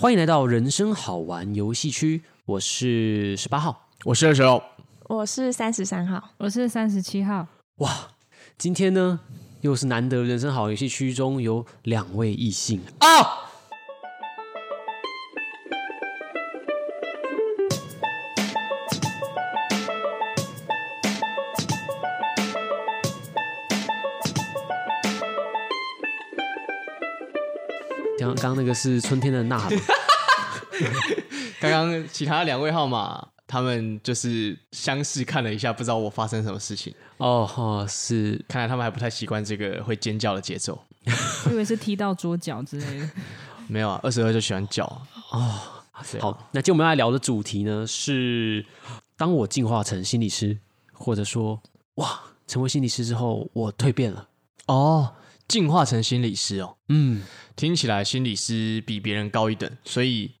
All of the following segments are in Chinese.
欢迎来到人生好玩游戏区，我是十八号，我是二十号，我是三十三号，我是三十七号。哇，今天呢又是难得人生好玩游戏区中有两位异性啊！刚刚那个是春天的呐喊。刚刚其他两位号码，他们就是相视看了一下，不知道我发生什么事情。哦，哦，是，看来他们还不太习惯这个会尖叫的节奏。我 以为是踢到桌角之类的。没有啊，二十二就喜欢叫哦。好，那今天我们要来聊的主题呢是，当我进化成心理师，或者说，哇，成为心理师之后，我蜕变了。哦。进化成心理师哦，嗯，听起来心理师比别人高一等，所以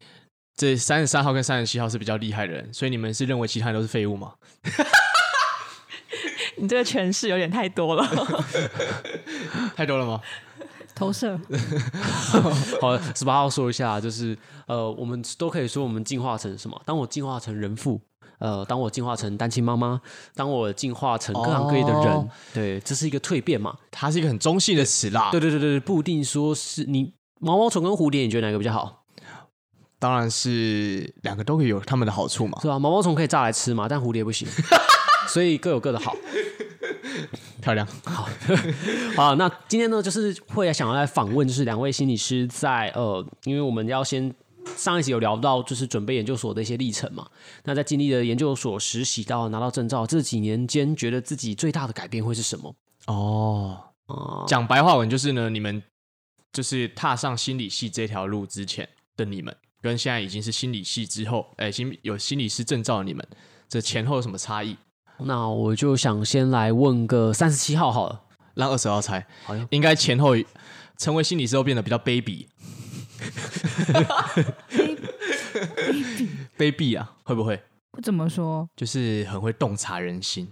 这三十三号跟三十七号是比较厉害的人，所以你们是认为其他人都是废物吗？你这个诠释有点太多了，太多了吗？投射。好，十八号说一下，就是呃，我们都可以说我们进化成什么？当我进化成人父。呃，当我进化成单亲妈妈，当我进化成各行各业的人，哦、对，这是一个蜕变嘛？它是一个很中性的词啦。对对对对，不一定说是你毛毛虫跟蝴蝶，你觉得哪个比较好？当然是两个都可以有他们的好处嘛，是吧？毛毛虫可以炸来吃嘛，但蝴蝶不行，所以各有各的好。漂亮，好，好。那今天呢，就是会想要来访问，就是两位心理师在呃，因为我们要先。上一集有聊到，就是准备研究所的一些历程嘛。那在经历了研究所实习到拿到证照这几年间，觉得自己最大的改变会是什么？哦，讲白话文就是呢，你们就是踏上心理系这条路之前的你们，跟现在已经是心理系之后，哎，心有心理师证照的你们，这前后有什么差异？那我就想先来问个三十七号好了，让二十号猜。应该前后成为心理师后变得比较卑鄙。卑鄙啊，会不会？不怎么说，就是很会洞察人心，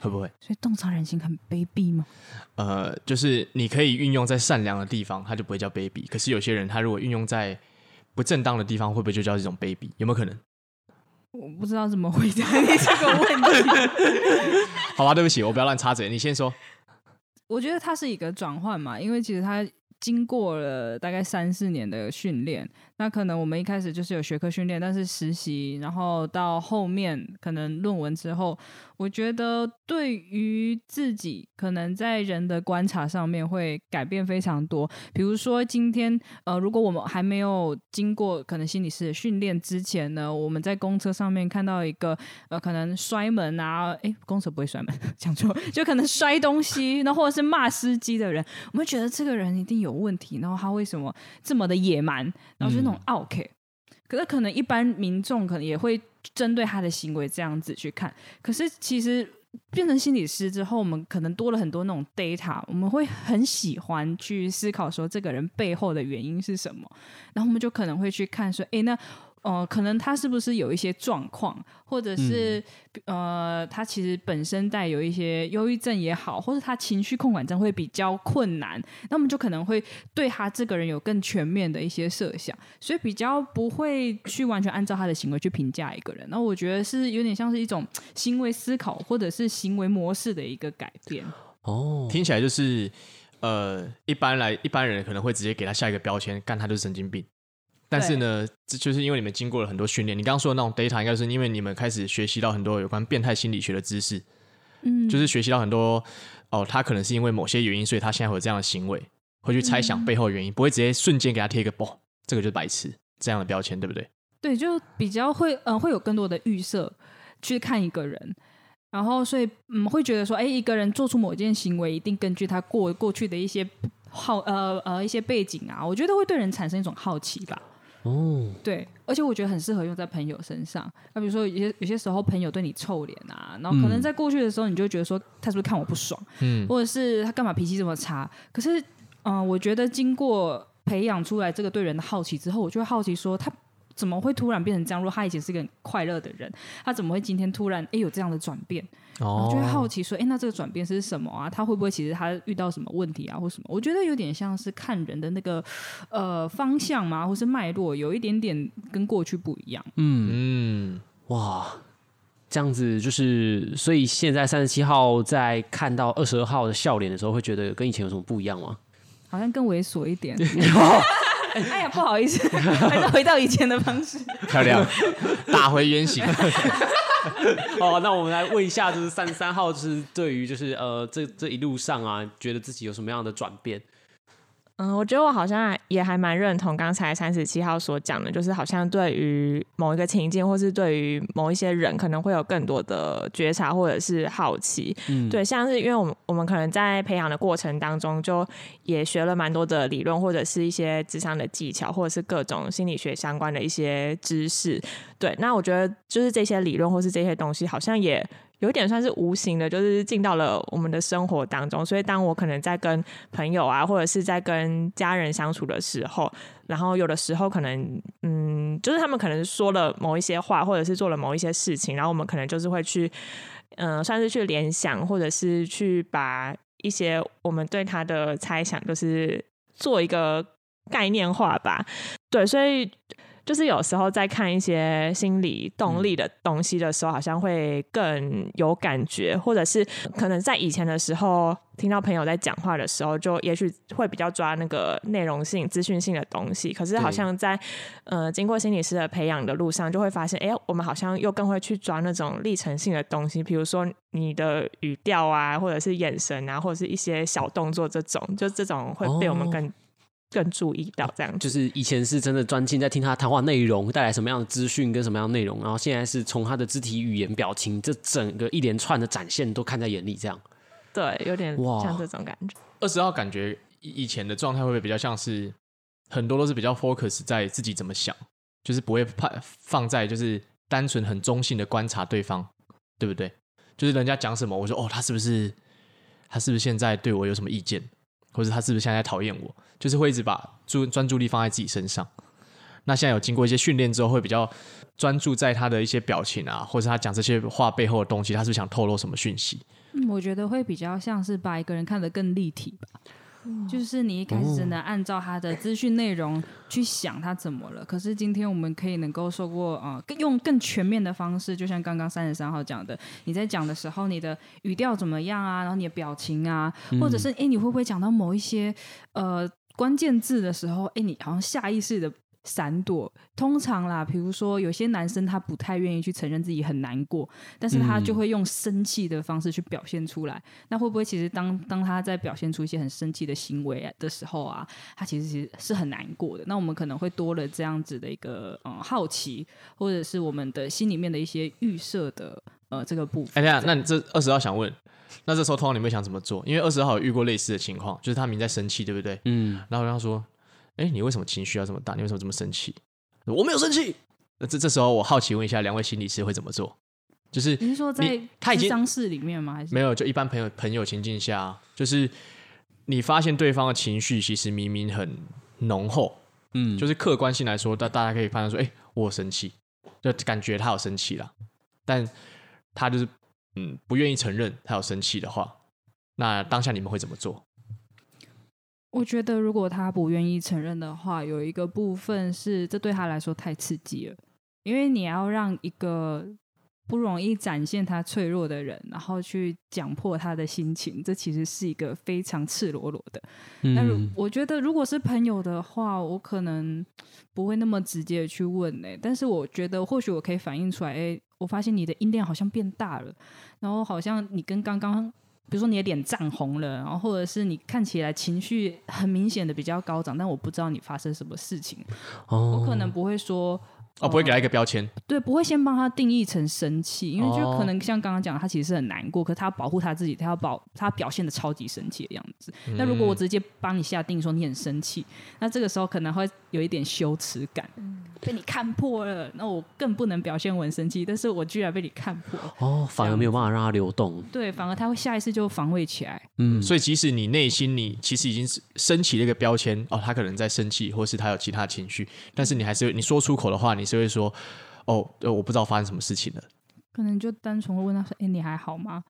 会不会？所以洞察人心很卑鄙吗？呃，就是你可以运用在善良的地方，它就不会叫卑鄙。可是有些人，他如果运用在不正当的地方，会不会就叫这种卑鄙？有没有可能？我不知道怎么回答你这个问题。好吧，对不起，我不要乱插嘴，你先说。我觉得它是一个转换嘛，因为其实它。经过了大概三四年的训练，那可能我们一开始就是有学科训练，但是实习，然后到后面可能论文之后，我觉得对于自己可能在人的观察上面会改变非常多。比如说今天，呃，如果我们还没有经过可能心理师的训练之前呢，我们在公车上面看到一个呃，可能摔门啊，诶，公车不会摔门，讲错，就可能摔东西，那或者是骂司机的人，我们觉得这个人一定有。问题，然后他为什么这么的野蛮？然后就是那种 OK，可是可能一般民众可能也会针对他的行为这样子去看。可是其实变成心理师之后，我们可能多了很多那种 data，我们会很喜欢去思考说这个人背后的原因是什么，然后我们就可能会去看说，哎，那。哦、呃，可能他是不是有一些状况，或者是、嗯、呃，他其实本身带有一些忧郁症也好，或者他情绪控管症会比较困难，那我们就可能会对他这个人有更全面的一些设想，所以比较不会去完全按照他的行为去评价一个人。那我觉得是有点像是一种行为思考或者是行为模式的一个改变。哦，听起来就是呃，一般来一般人可能会直接给他下一个标签，干他就是神经病。但是呢，这就是因为你们经过了很多训练。你刚刚说的那种 data，应该是因为你们开始学习到很多有关变态心理学的知识，嗯，就是学习到很多哦，他可能是因为某些原因，所以他现在会有这样的行为，会去猜想背后的原因，嗯、不会直接瞬间给他贴一个“不”，这个就是白痴这样的标签，对不对？对，就比较会嗯、呃，会有更多的预设去看一个人，然后所以嗯，会觉得说，哎，一个人做出某件行为，一定根据他过过去的一些好呃呃一些背景啊，我觉得会对人产生一种好奇吧。哦，对，而且我觉得很适合用在朋友身上。那比如说，有些有些时候朋友对你臭脸啊，然后可能在过去的时候，你就觉得说他是不是看我不爽，嗯，或者是他干嘛脾气这么差？可是，嗯、呃，我觉得经过培养出来这个对人的好奇之后，我就会好奇说他怎么会突然变成这样？如果他以前是个很快乐的人，他怎么会今天突然哎有这样的转变？然后就会好奇说，哎，那这个转变是什么啊？他会不会其实他遇到什么问题啊，或什么？我觉得有点像是看人的那个呃方向嘛，或是脉络，有一点点跟过去不一样。嗯嗯，哇，这样子就是，所以现在三十七号在看到二十二号的笑脸的时候，会觉得跟以前有什么不一样吗？好像更猥琐一点。哎呀，不好意思，还是回到以前的方式。漂亮，打回原形。哦，那我们来问一下，就是三十三号，就是对于就是呃这这一路上啊，觉得自己有什么样的转变？嗯，我觉得我好像也还蛮认同刚才三十七号所讲的，就是好像对于某一个情境，或是对于某一些人，可能会有更多的觉察或者是好奇。嗯，对，像是因为我们我们可能在培养的过程当中，就也学了蛮多的理论，或者是一些智商的技巧，或者是各种心理学相关的一些知识。对，那我觉得就是这些理论或是这些东西，好像也。有点算是无形的，就是进到了我们的生活当中。所以，当我可能在跟朋友啊，或者是在跟家人相处的时候，然后有的时候可能，嗯，就是他们可能说了某一些话，或者是做了某一些事情，然后我们可能就是会去，嗯、算是去联想，或者是去把一些我们对他的猜想，就是做一个概念化吧。对，所以。就是有时候在看一些心理动力的东西的时候，好像会更有感觉，或者是可能在以前的时候听到朋友在讲话的时候，就也许会比较抓那个内容性、资讯性的东西。可是好像在呃经过心理师的培养的路上，就会发现，哎，我们好像又更会去抓那种历程性的东西，比如说你的语调啊，或者是眼神啊，或者是一些小动作这种，就这种会被我们更。更注意到这样，就是以前是真的专心在听他谈话内容带来什么样的资讯跟什么样的内容，然后现在是从他的肢体语言、表情，这整个一连串的展现都看在眼里，这样。对，有点像这种感觉。二十号感觉以前的状态会不会比较像是很多都是比较 focus 在自己怎么想，就是不会怕放在就是单纯很中性的观察对方，对不对？就是人家讲什么，我说哦，他是不是他是不是现在对我有什么意见？或者他是不是现在讨厌我？就是会一直把注专注力放在自己身上。那现在有经过一些训练之后，会比较专注在他的一些表情啊，或者他讲这些话背后的东西，他是是想透露什么讯息？嗯，我觉得会比较像是把一个人看得更立体吧。就是你一开始只能按照他的资讯内容去想他怎么了，可是今天我们可以能够受过啊、呃，用更全面的方式，就像刚刚三十三号讲的，你在讲的时候，你的语调怎么样啊？然后你的表情啊，或者是哎，你会不会讲到某一些呃关键字的时候，哎，你好像下意识的。闪躲，通常啦，比如说有些男生他不太愿意去承认自己很难过，但是他就会用生气的方式去表现出来。嗯、那会不会其实当当他在表现出一些很生气的行为的时候啊，他其实其实是很难过的。那我们可能会多了这样子的一个嗯好奇，或者是我们的心里面的一些预设的呃这个部分。哎呀，那你这二十号想问，那这时候通常你们会想怎么做？因为二十号有遇过类似的情况，就是他明明在生气，对不对？嗯，然后他说。哎，你为什么情绪要这么大？你为什么这么生气？我没有生气。那这这时候，我好奇问一下，两位心理师会怎么做？就是你是说在咨商室里面吗？还是没有？就一般朋友朋友情境下，就是你发现对方的情绪其实明明很浓厚，嗯，就是客观性来说，大大家可以判断说，哎，我有生气，就感觉他有生气了，但他就是嗯不愿意承认他有生气的话，那当下你们会怎么做？我觉得，如果他不愿意承认的话，有一个部分是这对他来说太刺激了，因为你要让一个不容易展现他脆弱的人，然后去讲破他的心情，这其实是一个非常赤裸裸的。那、嗯、我觉得，如果是朋友的话，我可能不会那么直接的去问呢、欸。但是我觉得，或许我可以反映出来，哎、欸，我发现你的音量好像变大了，然后好像你跟刚刚。比如说你的脸涨红了，然后或者是你看起来情绪很明显的比较高涨，但我不知道你发生什么事情，哦、我可能不会说哦，不会给他一个标签，对，不会先帮他定义成生气，因为就可能像刚刚讲，他其实是很难过，可是他要保护他自己，他要保他表现的超级生气的样子。嗯、那如果我直接帮你下定说你很生气，那这个时候可能会有一点羞耻感。被你看破了，那我更不能表现我很生气，但是我居然被你看破，哦，反而没有办法让他流动。对，反而他会下意识就防卫起来。嗯，所以即使你内心你其实已经升起了一个标签，哦，他可能在生气，或是他有其他情绪，但是你还是你说出口的话，你是会说，哦，呃，我不知道发生什么事情了，可能就单纯会问他说：“哎，你还好吗？”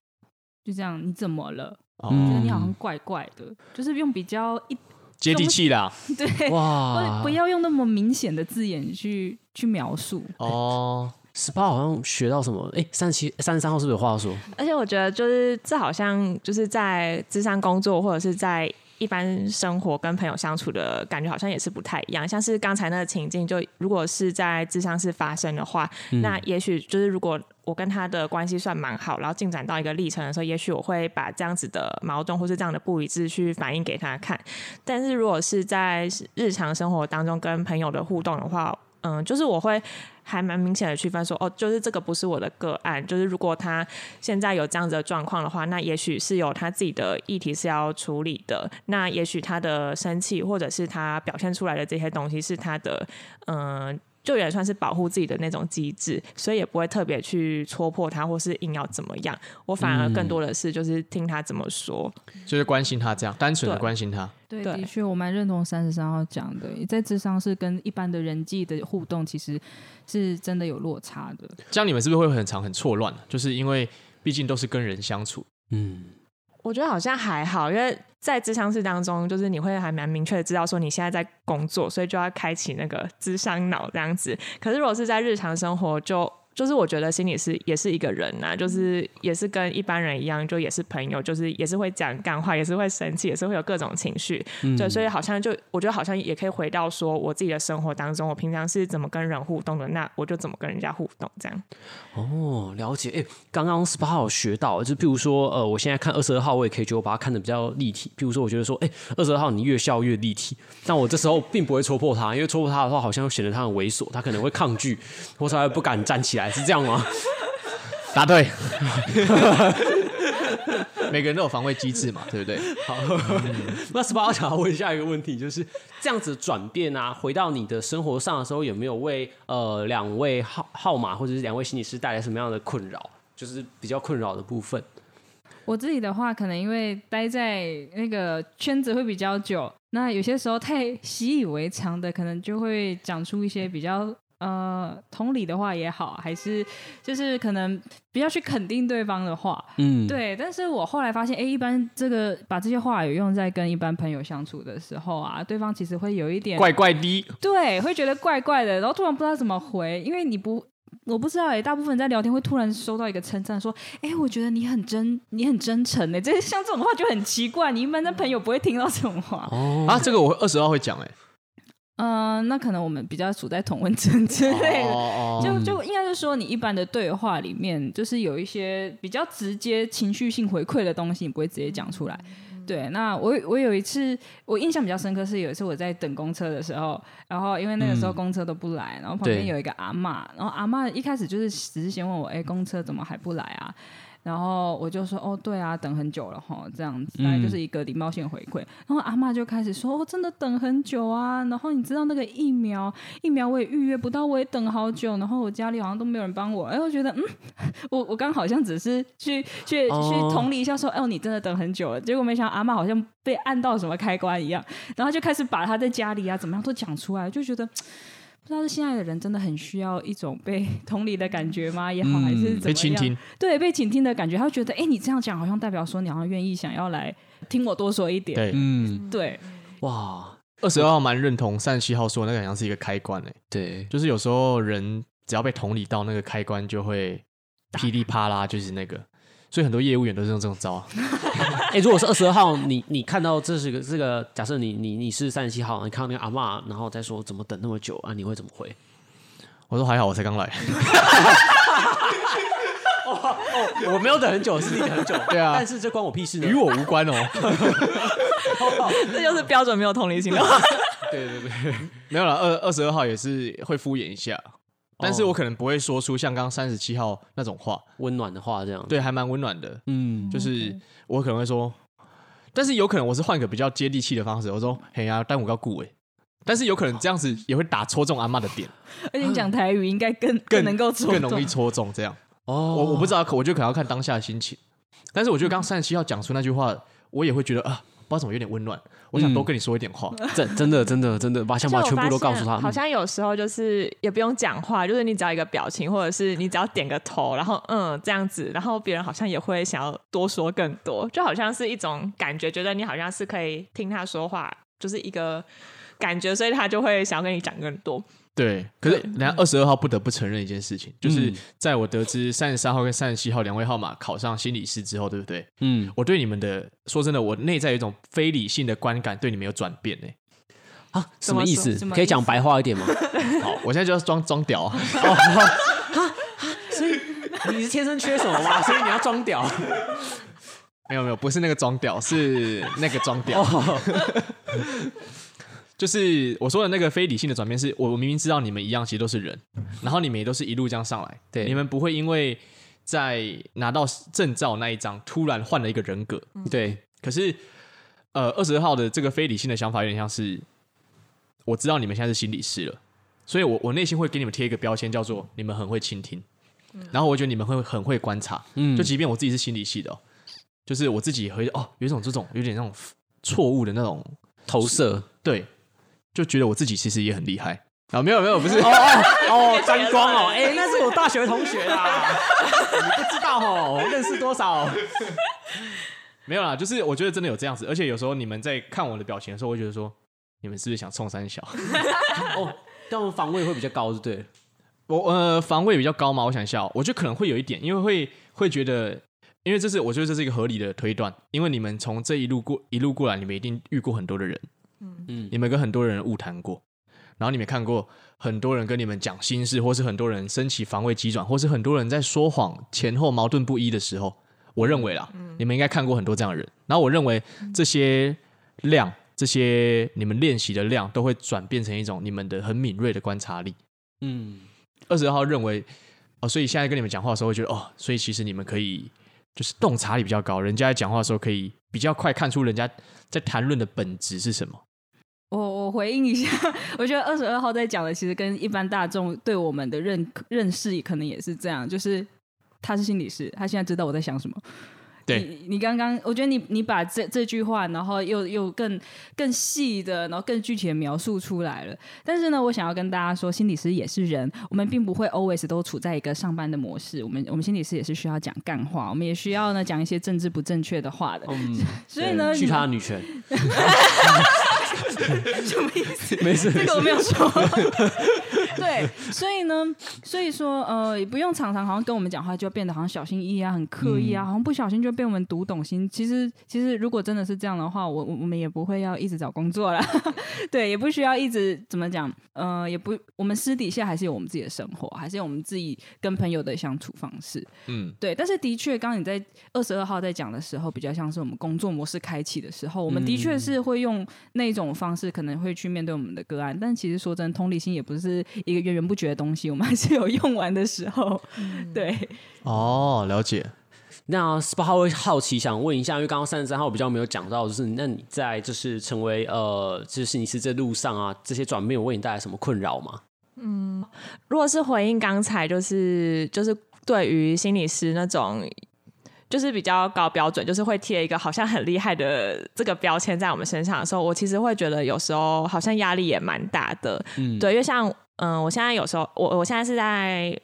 就这样，你怎么了？哦，我觉得你好像怪怪的，就是用比较一接地气啦。对，哇，不要用那么明显的字眼去去描述。哦，十八好像学到什么？哎，三十七、三十三号是不是有话说？而且我觉得，就是这好像就是在智商工作，或者是在一般生活跟朋友相处的感觉，好像也是不太一样。像是刚才那个情境，就如果是在智商室发生的话，嗯、那也许就是如果。我跟他的关系算蛮好，然后进展到一个历程的时候，也许我会把这样子的矛盾或是这样的不一致去反映给他看。但是如果是在日常生活当中跟朋友的互动的话，嗯，就是我会还蛮明显的区分说，哦，就是这个不是我的个案。就是如果他现在有这样子的状况的话，那也许是有他自己的议题是要处理的。那也许他的生气或者是他表现出来的这些东西是他的，嗯。就也算是保护自己的那种机制，所以也不会特别去戳破他，或是硬要怎么样。我反而更多的是就是听他怎么说，嗯、就是关心他这样，单纯的关心他。对，对的确，我蛮认同三十三号讲的，在智商是跟一般的人际的互动，其实是真的有落差的。这样你们是不是会很长很错乱？就是因为毕竟都是跟人相处，嗯。我觉得好像还好，因为在智商室当中，就是你会还蛮明确的知道说你现在在工作，所以就要开启那个智商脑这样子。可是如果是在日常生活就。就是我觉得心里是也是一个人呐、啊，就是也是跟一般人一样，就也是朋友，就是也是会讲干话，也是会生气，也是会有各种情绪。嗯、对，所以好像就我觉得好像也可以回到说我自己的生活当中，我平常是怎么跟人互动的，那我就怎么跟人家互动这样。哦，了解。哎、欸，刚刚十八号有学到，就譬如说，呃，我现在看二十二号，我也可以觉得我把它看的比较立体。譬如说，我觉得说，哎、欸，二十二号你越笑越立体，但我这时候并不会戳破他，因为戳破他的话，好像显得他很猥琐，他可能会抗拒，或者他不敢站起来，是这样吗？答对，每个人都有防卫机制嘛，对不对？好，嗯、那十八号想要问下一个问题，就是这样子转变啊，回到你的生活上的时候，有没有为呃两位号号码或者是两位心理师带来什么样的困扰？就是比较困扰的部分。我自己的话，可能因为待在那个圈子会比较久，那有些时候太习以为常的，可能就会讲出一些比较。呃，同理的话也好，还是就是可能比较去肯定对方的话，嗯，对。但是我后来发现，哎，一般这个把这些话语用在跟一般朋友相处的时候啊，对方其实会有一点怪怪的，对，会觉得怪怪的，然后突然不知道怎么回，因为你不，我不知道哎，大部分人在聊天会突然收到一个称赞，说，哎，我觉得你很真，你很真诚哎，这像这种话就很奇怪，你一般的朋友不会听到这种话哦。啊，这个我二十号会讲哎。嗯、呃，那可能我们比较处在同温层之类的，哦、就就应该是说，你一般的对话里面，就是有一些比较直接情绪性回馈的东西，你不会直接讲出来。对，那我我有一次我印象比较深刻是有一次我在等公车的时候，然后因为那个时候公车都不来，然后旁边有一个阿嬷，然后阿嬷一开始就是只是先问我，哎，公车怎么还不来啊？然后我就说哦，对啊，等很久了哈，这样子，大概就是一个礼貌性回馈。嗯、然后阿嬷就开始说，哦，真的等很久啊。然后你知道那个疫苗，疫苗我也预约不到，我也等好久。然后我家里好像都没有人帮我。哎，我觉得，嗯，我我刚好像只是去去、哦、去同理一下，说，哦，你真的等很久了。结果没想到阿嬷好像被按到什么开关一样，然后就开始把他在家里啊怎么样都讲出来，就觉得。不知道是现在的人真的很需要一种被 同理的感觉吗？也好，还是怎么样？被倾听。对，被倾听的感觉，他会觉得，哎，你这样讲好像代表说你好像愿意想要来听我多说一点。对，嗯，对。哇，二十二号蛮认同三十七号说的那个好像是一个开关诶。对，就是有时候人只要被同理到，那个开关就会噼里啪啦，就是那个。所以很多业务员都是用这种招啊。哎、欸，如果是二十二号，你你看到这是个这个，假设你你你是三十七号，你看到那个阿嬷，然后再说怎么等那么久啊？你会怎么回？我说还好，我才刚来。哦哦，我没有等很久，是你等很久。对啊，但是这关我屁事呢，与我无关哦。这就是标准没有同理心的话。对对对，没有了。二二十二号也是会敷衍一下。但是我可能不会说出像刚刚三十七号那种话，温暖的话这样。对，还蛮温暖的。嗯，就是我可能会说，但是有可能我是换个比较接地气的方式，我说：“嘿呀，但我要顾哎，但是有可能这样子也会打戳中阿妈的点，而且你讲台语应该更更能够戳更容易戳中这样。哦，我我不知道，可我觉得可能要看当下的心情。但是我觉得刚三十七号讲出那句话，我也会觉得啊，不知道怎么有点温暖。我想多跟你说一点话，真真的真的真的把想法全部都告诉他。好像有时候就是也不用讲话，就是你只要一个表情，或者是你只要点个头，然后嗯这样子，然后别人好像也会想要多说更多，就好像是一种感觉，觉得你好像是可以听他说话，就是一个感觉，所以他就会想要跟你讲更多。对，可是人家二十二号不得不承认一件事情，嗯、就是在我得知三十三号跟三十七号两位号码考上心理师之后，对不对？嗯，我对你们的说真的，我内在有一种非理性的观感对你们有转变呢。啊，什么意思？可以讲白话一点吗？好，我现在就要装装屌。所以你是天生缺什么吗？所以你要装屌？没有没有，不是那个装屌，是那个装屌。哦就是我说的那个非理性的转变，是我明明知道你们一样，其实都是人，然后你们也都是一路这样上来，对，你们不会因为在拿到证照那一张突然换了一个人格，对。可是，呃，二十二号的这个非理性的想法有点像是，我知道你们现在是心理师了，所以我我内心会给你们贴一个标签，叫做你们很会倾听，然后我觉得你们会很会观察，嗯，就即便我自己是心理系的，就是我自己也会哦，有一种这种有点那种错误的那种投射，对。就觉得我自己其实也很厉害啊！没有没有，不是哦哦 哦，沾光哦！哎，那是我大学同学啦，你不知道哦，我认识多少？没有啦，就是我觉得真的有这样子，而且有时候你们在看我的表情的时候，我会觉得说，你们是不是想冲三小？哦，但我防卫会比较高，对对？我呃，防卫比较高嘛？我想一下，我觉得可能会有一点，因为会会觉得，因为这是我觉得这是一个合理的推断，因为你们从这一路过一路过来，你们一定遇过很多的人。嗯，你们跟很多人误谈过，然后你们看过很多人跟你们讲心事，或是很多人升起防卫急转，或是很多人在说谎前后矛盾不一的时候，我认为啦，嗯、你们应该看过很多这样的人。然后我认为这些量，这些你们练习的量，都会转变成一种你们的很敏锐的观察力。嗯，二十二号认为哦，所以现在跟你们讲话的时候，会觉得哦，所以其实你们可以就是洞察力比较高，人家在讲话的时候可以比较快看出人家在谈论的本质是什么。我我回应一下，我觉得二十二号在讲的，其实跟一般大众对我们的认认识可能也是这样，就是他是心理师，他现在知道我在想什么。对，你你刚刚，我觉得你你把这这句话，然后又又更更细的，然后更具体的描述出来了。但是呢，我想要跟大家说，心理师也是人，我们并不会 always 都处在一个上班的模式。我们我们心理师也是需要讲干话，我们也需要呢讲一些政治不正确的话的。嗯，所以呢，去他女权。什么意思？没事，这个我没有说。对，所以呢，所以说，呃，也不用常常好像跟我们讲话就变得好像小心翼翼啊，很刻意啊，嗯、好像不小心就被我们读懂心。其实，其实如果真的是这样的话，我我们也不会要一直找工作啦。对，也不需要一直怎么讲，呃，也不，我们私底下还是有我们自己的生活，还是有我们自己跟朋友的相处方式。嗯，对。但是的确，刚刚你在二十二号在讲的时候，比较像是我们工作模式开启的时候，我们的确是会用那种方式，可能会去面对我们的个案。但其实说真的，同理心也不是一个源源不绝的东西，我们还是有用完的时候。嗯、对，哦，了解。那十八号会好奇想问一下，因为刚刚三十三号比较没有讲到，就是那你在就是成为呃，就是心理师这路上啊，这些转变有为你带来什么困扰吗？嗯，如果是回应刚才，就是就是对于心理师那种。就是比较高标准，就是会贴一个好像很厉害的这个标签在我们身上的时候，我其实会觉得有时候好像压力也蛮大的。嗯，对，因为像嗯、呃，我现在有时候我我现在是在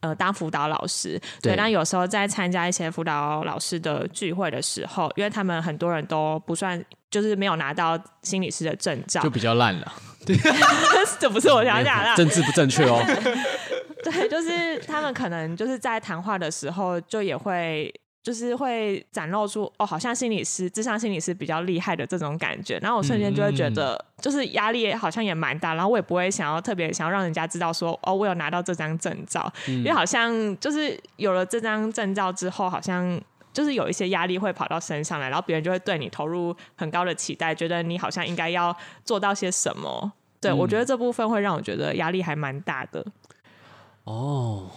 呃当辅导老师，对，但有时候在参加一些辅导老师的聚会的时候，因为他们很多人都不算，就是没有拿到心理师的证照，就比较烂了。对，这不是我想讲的，政治不正确哦。对，就是他们可能就是在谈话的时候就也会。就是会展露出哦，好像心理师、智商心理师比较厉害的这种感觉，然后我瞬间就会觉得，就是压力好像也蛮大，然后我也不会想要特别想要让人家知道说，哦，我有拿到这张证照，嗯、因为好像就是有了这张证照之后，好像就是有一些压力会跑到身上来，然后别人就会对你投入很高的期待，觉得你好像应该要做到些什么。对、嗯、我觉得这部分会让我觉得压力还蛮大的。哦。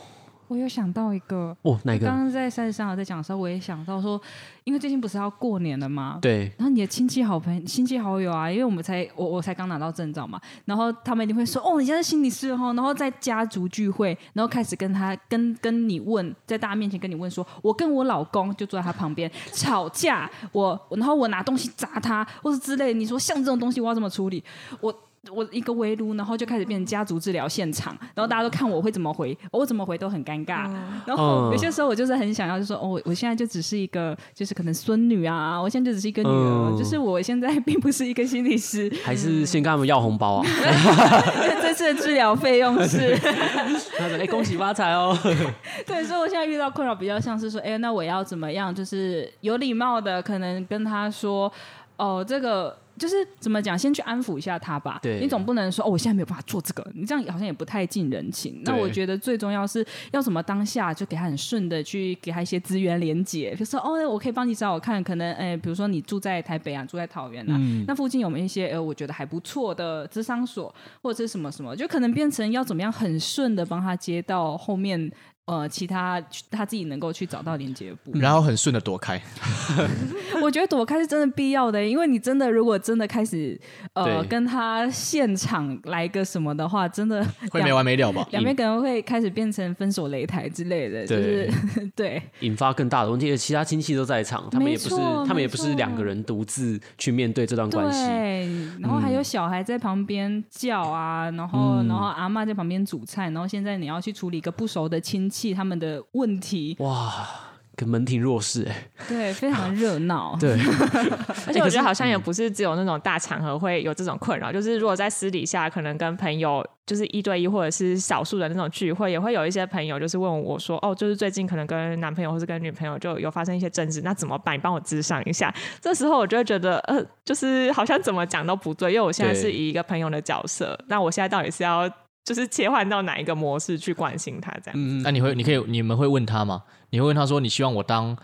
我有想到一个哦，哪个？刚刚在三十三号在讲的时候，我也想到说，因为最近不是要过年了吗？对。然后你的亲戚好朋友、亲戚好友啊，因为我们才我我才刚拿到证照嘛，然后他们一定会说，哦，你现在是心理师哦，然后在家族聚会，然后开始跟他跟跟你问，在大家面前跟你问说，我跟我老公就坐在他旁边吵架，我然后我拿东西砸他，或是之类，你说像这种东西我要怎么处理？我。我一个围炉，然后就开始变成家族治疗现场，然后大家都看我会怎么回，我怎么回都很尴尬。然后有些时候我就是很想要，就说哦，我现在就只是一个，就是可能孙女啊，我现在就只是一个女儿，就是我现在并不是一个心理师。还是先跟他们要红包啊？这次的治疗费用是，哎，恭喜发财哦。对，所以我现在遇到困扰比较像是说，哎，那我要怎么样，就是有礼貌的，可能跟他说，哦，这个。就是怎么讲，先去安抚一下他吧。对，你总不能说哦，我现在没有办法做这个，你这样好像也不太近人情。那我觉得最重要是要什么当下就给他很顺的去给他一些资源连接，比如说哦，我可以帮你找我看，可能哎，比如说你住在台北啊，住在桃园啊，嗯、那附近有没有一些呃，我觉得还不错的咨商所或者是什么什么，就可能变成要怎么样很顺的帮他接到后面。呃，其他他自己能够去找到连接部，然后很顺的躲开。我觉得躲开是真的必要的，因为你真的如果真的开始呃跟他现场来个什么的话，真的会没完没了吧？两边可能会开始变成分手擂台之类的，就是对引发更大的问题。其他亲戚都在场，他们也不是他们也不是两个人独自去面对这段关系。对，然后还有小孩在旁边叫啊，然后然后阿妈在旁边煮菜，然后现在你要去处理一个不熟的亲戚。他们的问题哇，跟门庭若市哎，对，非常热闹，对，而且我觉得好像也不是只有那种大场合会有这种困扰，就是如果在私底下，可能跟朋友就是一对一或者是少数的那种聚会，也会有一些朋友就是问我说，哦，就是最近可能跟男朋友或是跟女朋友就有发生一些争执，那怎么办？你帮我咨商一下。这时候我就会觉得，呃，就是好像怎么讲都不对，因为我现在是以一个朋友的角色，那我现在到底是要。就是切换到哪一个模式去关心他这样。嗯，那你会，你可以，你们会问他吗？你会问他说，你希望我当，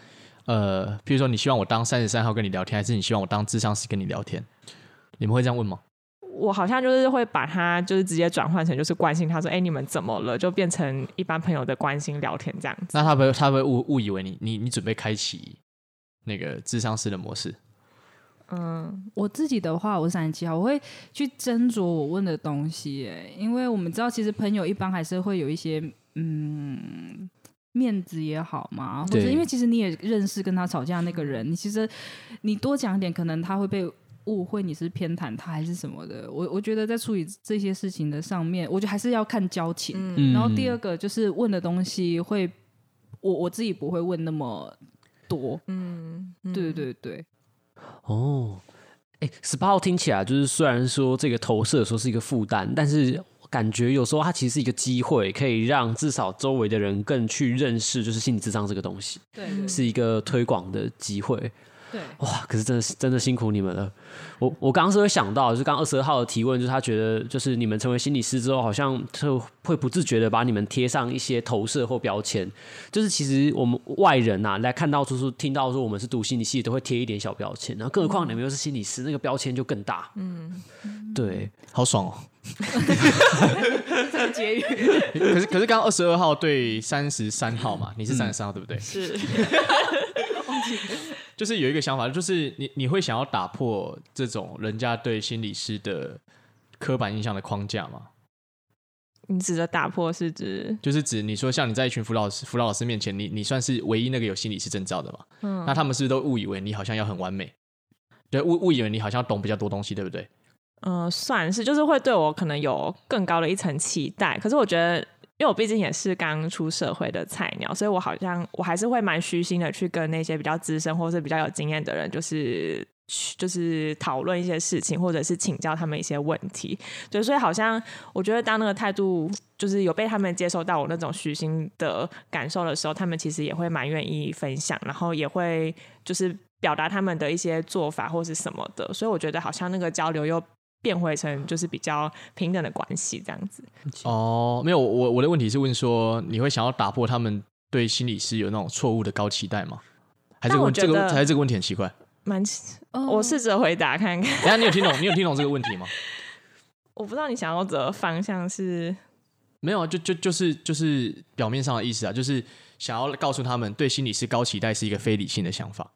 呃，比如说你希望我当三十三号跟你聊天，还是你希望我当智商师跟你聊天？你们会这样问吗？我好像就是会把他就是直接转换成就是关心他说，哎，你们怎么了？就变成一般朋友的关心聊天这样子。那他不会，他会误误以为你你你准备开启那个智商师的模式？嗯，我自己的话，我是三十七号，我会去斟酌我问的东西，哎，因为我们知道，其实朋友一般还是会有一些，嗯，面子也好嘛，或者因为其实你也认识跟他吵架那个人，你其实你多讲一点，可能他会被误会你是偏袒他还是什么的。我我觉得在处理这些事情的上面，我觉得还是要看交情。嗯，然后第二个就是问的东西会，我我自己不会问那么多。嗯，对对对。哦，哎，十八号听起来就是虽然说这个投射说是一个负担，但是感觉有时候它其实是一个机会，可以让至少周围的人更去认识，就是心理智商这个东西，对，是一个推广的机会。对，哇！可是真的是真的辛苦你们了。我我刚刚是会想到，就是刚刚二十二号的提问，就是他觉得，就是你们成为心理师之后，好像就会不自觉的把你们贴上一些投射或标签。就是其实我们外人呐、啊，来看到就是听到说我们是读心理系，都会贴一点小标签。然后更何况你们又是心理师，那个标签就更大。嗯，对，好爽哦。这个结语。可是可是刚刚二十二号对三十三号嘛，你是三十三号对不对？是。就是有一个想法，就是你你会想要打破这种人家对心理师的刻板印象的框架吗？你指的打破是指？就是指你说像你在一群辅导师辅导老师面前，你你算是唯一那个有心理师证照的嘛？嗯，那他们是不是都误以为你好像要很完美？对，误误以为你好像懂比较多东西，对不对？嗯，算是，就是会对我可能有更高的一层期待。可是我觉得。因为我毕竟也是刚出社会的菜鸟，所以我好像我还是会蛮虚心的去跟那些比较资深或是比较有经验的人，就是就是讨论一些事情，或者是请教他们一些问题。对，所以好像我觉得当那个态度就是有被他们接受到我那种虚心的感受的时候，他们其实也会蛮愿意分享，然后也会就是表达他们的一些做法或是什么的。所以我觉得好像那个交流又。变回成就是比较平等的关系这样子。哦，没有，我我的问题是问说，你会想要打破他们对心理师有那种错误的高期待吗？还是问这个还是这个问题很奇怪？蛮，我试着回答看看。等下你有听懂？你有听懂这个问题吗？我不知道你想要的方向是，没有啊，就就就是就是表面上的意思啊，就是想要告诉他们，对心理师高期待是一个非理性的想法。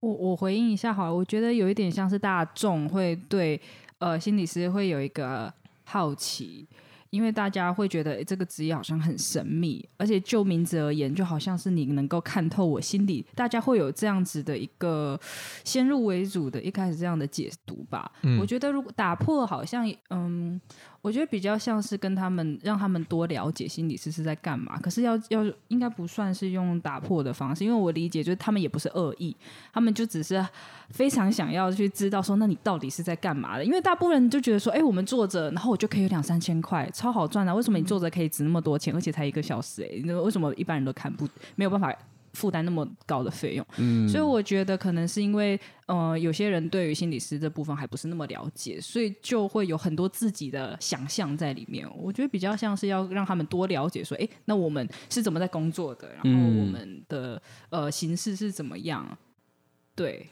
我我回应一下好了，我觉得有一点像是大众会对呃心理师会有一个好奇。因为大家会觉得这个职业好像很神秘，而且就名字而言，就好像是你能够看透我心里，大家会有这样子的一个先入为主的一开始这样的解读吧。嗯，我觉得如果打破，好像嗯。我觉得比较像是跟他们让他们多了解心理师是在干嘛，可是要要应该不算是用打破的方式，因为我理解就是他们也不是恶意，他们就只是非常想要去知道说，那你到底是在干嘛的？因为大部分人就觉得说，哎，我们坐着，然后我就可以有两三千块，超好赚啊！为什么你坐着可以值那么多钱，而且才一个小时？哎，那为什么一般人都看不没有办法？负担那么高的费用，嗯，所以我觉得可能是因为，呃，有些人对于心理师这部分还不是那么了解，所以就会有很多自己的想象在里面。我觉得比较像是要让他们多了解，说，哎，那我们是怎么在工作的，然后我们的呃形式是怎么样？对，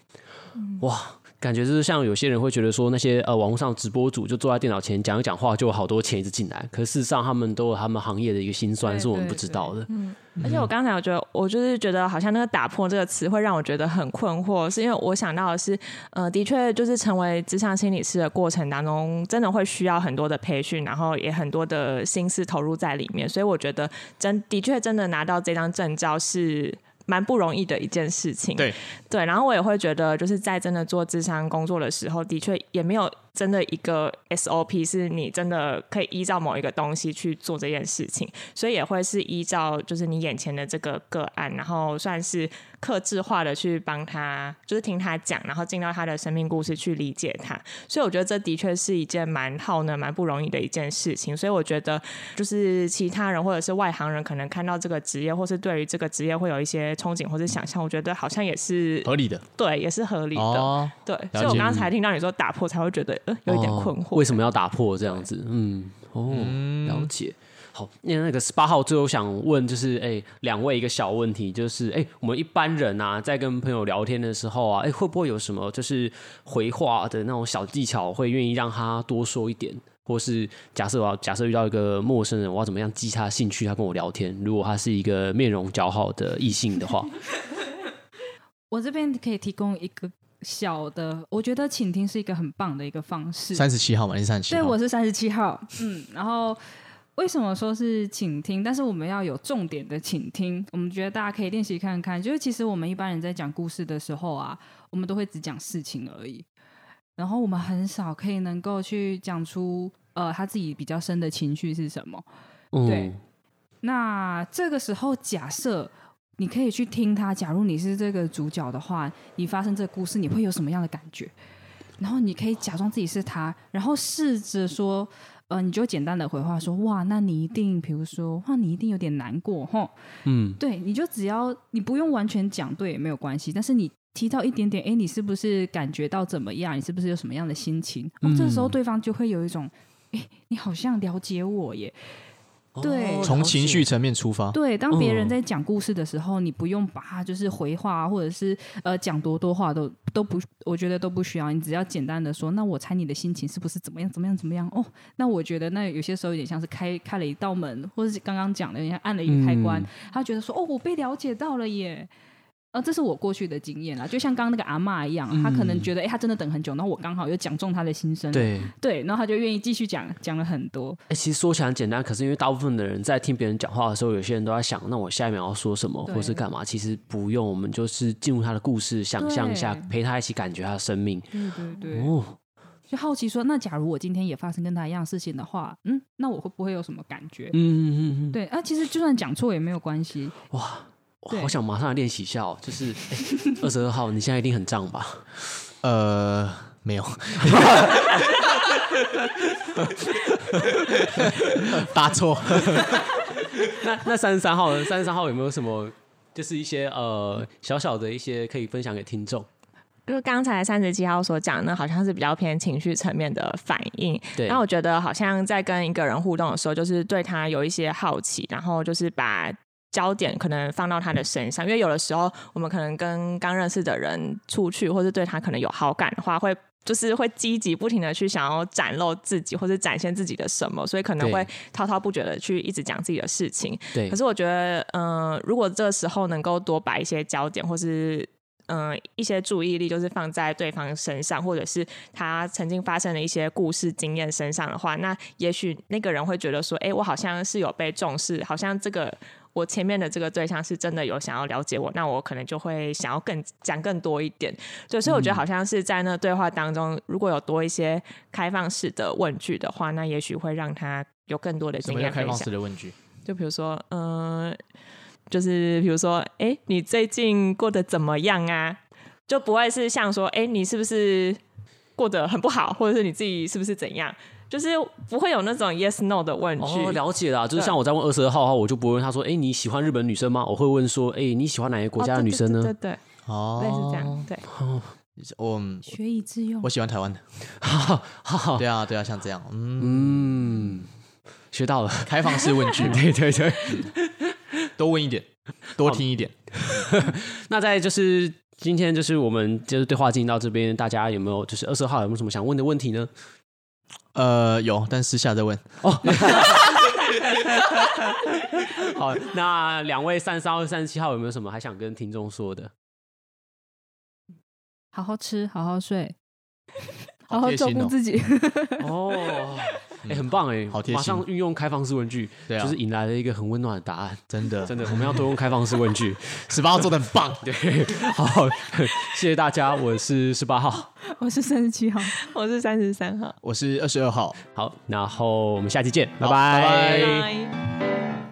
哇。感觉就是像有些人会觉得说，那些呃网络上直播主就坐在电脑前讲一讲话，就有好多钱一直进来。可是事实上，他们都有他们行业的一个辛酸，是我们不知道的。嗯，而且我刚才我觉得，我就是觉得好像那个“打破”这个词会让我觉得很困惑，是因为我想到的是，呃，的确就是成为职场心理师的过程当中，真的会需要很多的培训，然后也很多的心思投入在里面。所以我觉得真的确真的拿到这张证照是。蛮不容易的一件事情，对对，然后我也会觉得，就是在真的做智商工作的时候，的确也没有。真的一个 SOP 是你真的可以依照某一个东西去做这件事情，所以也会是依照就是你眼前的这个个案，然后算是克制化的去帮他，就是听他讲，然后进到他的生命故事去理解他。所以我觉得这的确是一件蛮耗呢、蛮不容易的一件事情。所以我觉得就是其他人或者是外行人可能看到这个职业，或是对于这个职业会有一些憧憬或是想象，我觉得好像也是合理的，对，也是合理的，哦、对。所以我刚才听到你说打破，才会觉得。有一点困惑，为什么要打破这样子？嗯，哦，了解。好，那那个十八号最后想问，就是哎，两位一个小问题，就是哎，我们一般人啊，在跟朋友聊天的时候啊，哎，会不会有什么就是回话的那种小技巧，会愿意让他多说一点？或是假设我要假设遇到一个陌生人，我要怎么样激他兴趣？他跟我聊天，如果他是一个面容姣好的异性的话，我这边可以提供一个。小的，我觉得倾听是一个很棒的一个方式。三十七号嘛，你是三十七？对，我是三十七号。嗯，然后为什么说是倾听？但是我们要有重点的倾听。我们觉得大家可以练习看看，就是其实我们一般人在讲故事的时候啊，我们都会只讲事情而已，然后我们很少可以能够去讲出呃他自己比较深的情绪是什么。嗯、对，那这个时候假设。你可以去听他。假如你是这个主角的话，你发生这个故事，你会有什么样的感觉？然后你可以假装自己是他，然后试着说，呃，你就简单的回话说，哇，那你一定，比如说，哇，你一定有点难过，吼，嗯，对，你就只要你不用完全讲对也没有关系，但是你提到一点点，哎，你是不是感觉到怎么样？你是不是有什么样的心情？哦，这时候对方就会有一种，哎，你好像了解我耶。对，从情绪层面出发。对，当别人在讲故事的时候，嗯、你不用把它就是回话，或者是呃讲多多话都都不，我觉得都不需要。你只要简单的说，那我猜你的心情是不是怎么样怎么样怎么样？哦，那我觉得那有些时候有点像是开开了一道门，或者是刚刚讲的，像按了一个开关，嗯、他觉得说，哦，我被了解到了耶。呃，这是我过去的经验啦，就像刚刚那个阿嬷一样，她、可能觉得，哎，她真的等很久，然后我刚好又讲中她的心声，对对，然后她就愿意继续讲，讲了很多。哎，其实说起来很简单，可是因为大部分的人在听别人讲话的时候，有些人都在想，那我下一秒要说什么，或是干嘛？其实不用，我们就是进入他的故事，想象一下，陪他一起感觉他的生命。对对对。哦，就好奇说，那假如我今天也发生跟他一样事情的话，嗯，那我会不会有什么感觉？嗯嗯嗯。对啊，其实就算讲错也没有关系。哇。我好想马上来练习一下哦！就是二十二号，你现在一定很胀吧？呃，没有，答错。那那三十三号呢？三十三号有没有什么，就是一些呃小小的一些可以分享给听众？就是刚才三十七号所讲呢，好像是比较偏情绪层面的反应。对。那我觉得好像在跟一个人互动的时候，就是对他有一些好奇，然后就是把。焦点可能放到他的身上，因为有的时候我们可能跟刚认识的人出去，或是对他可能有好感的话，会就是会积极不停的去想要展露自己或是展现自己的什么，所以可能会滔滔不绝的去一直讲自己的事情。对，可是我觉得，嗯、呃，如果这个时候能够多摆一些焦点，或是嗯、呃、一些注意力，就是放在对方身上，或者是他曾经发生的一些故事经验身上的话，那也许那个人会觉得说，哎，我好像是有被重视，好像这个。我前面的这个对象是真的有想要了解我，那我可能就会想要更讲更多一点。对，所以我觉得好像是在那对话当中，如果有多一些开放式的问句的话，那也许会让他有更多的经验。什么叫开放式的问句？就比如说，嗯、呃，就是比如说，哎，你最近过得怎么样啊？就不会是像说，哎，你是不是过得很不好，或者是你自己是不是怎样？就是不会有那种 yes no 的问句。哦，了解了。就是像我在问二十二号的话，我就不会问他说：“哎，你喜欢日本女生吗？”我会问说：“哎，你喜欢哪个国家的女生呢？”对对对，哦，类似这样。对，我学以致用。我喜欢台湾的。对啊，对啊，像这样。嗯，学到了，开放式问句。对对对，多问一点，多听一点。那在就是今天就是我们就是对话进行到这边，大家有没有就是二十二号有没有什么想问的问题呢？呃，有，但私下再问。哦，好，那两位三十三号、三十七号有没有什么还想跟听众说的？好好吃，好好睡，好好照顾自己。哦。哎、欸，很棒哎，好贴心！马上运用开放式问句，对啊，就是引来了一个很温暖的答案。真的，真的，我们要多用开放式问句。十八号做的很棒，对，好，谢谢大家。我是十八号，我是三十七号，我是三十三号，我是二十二号。好，然后我们下期见，好拜拜。拜拜。拜拜。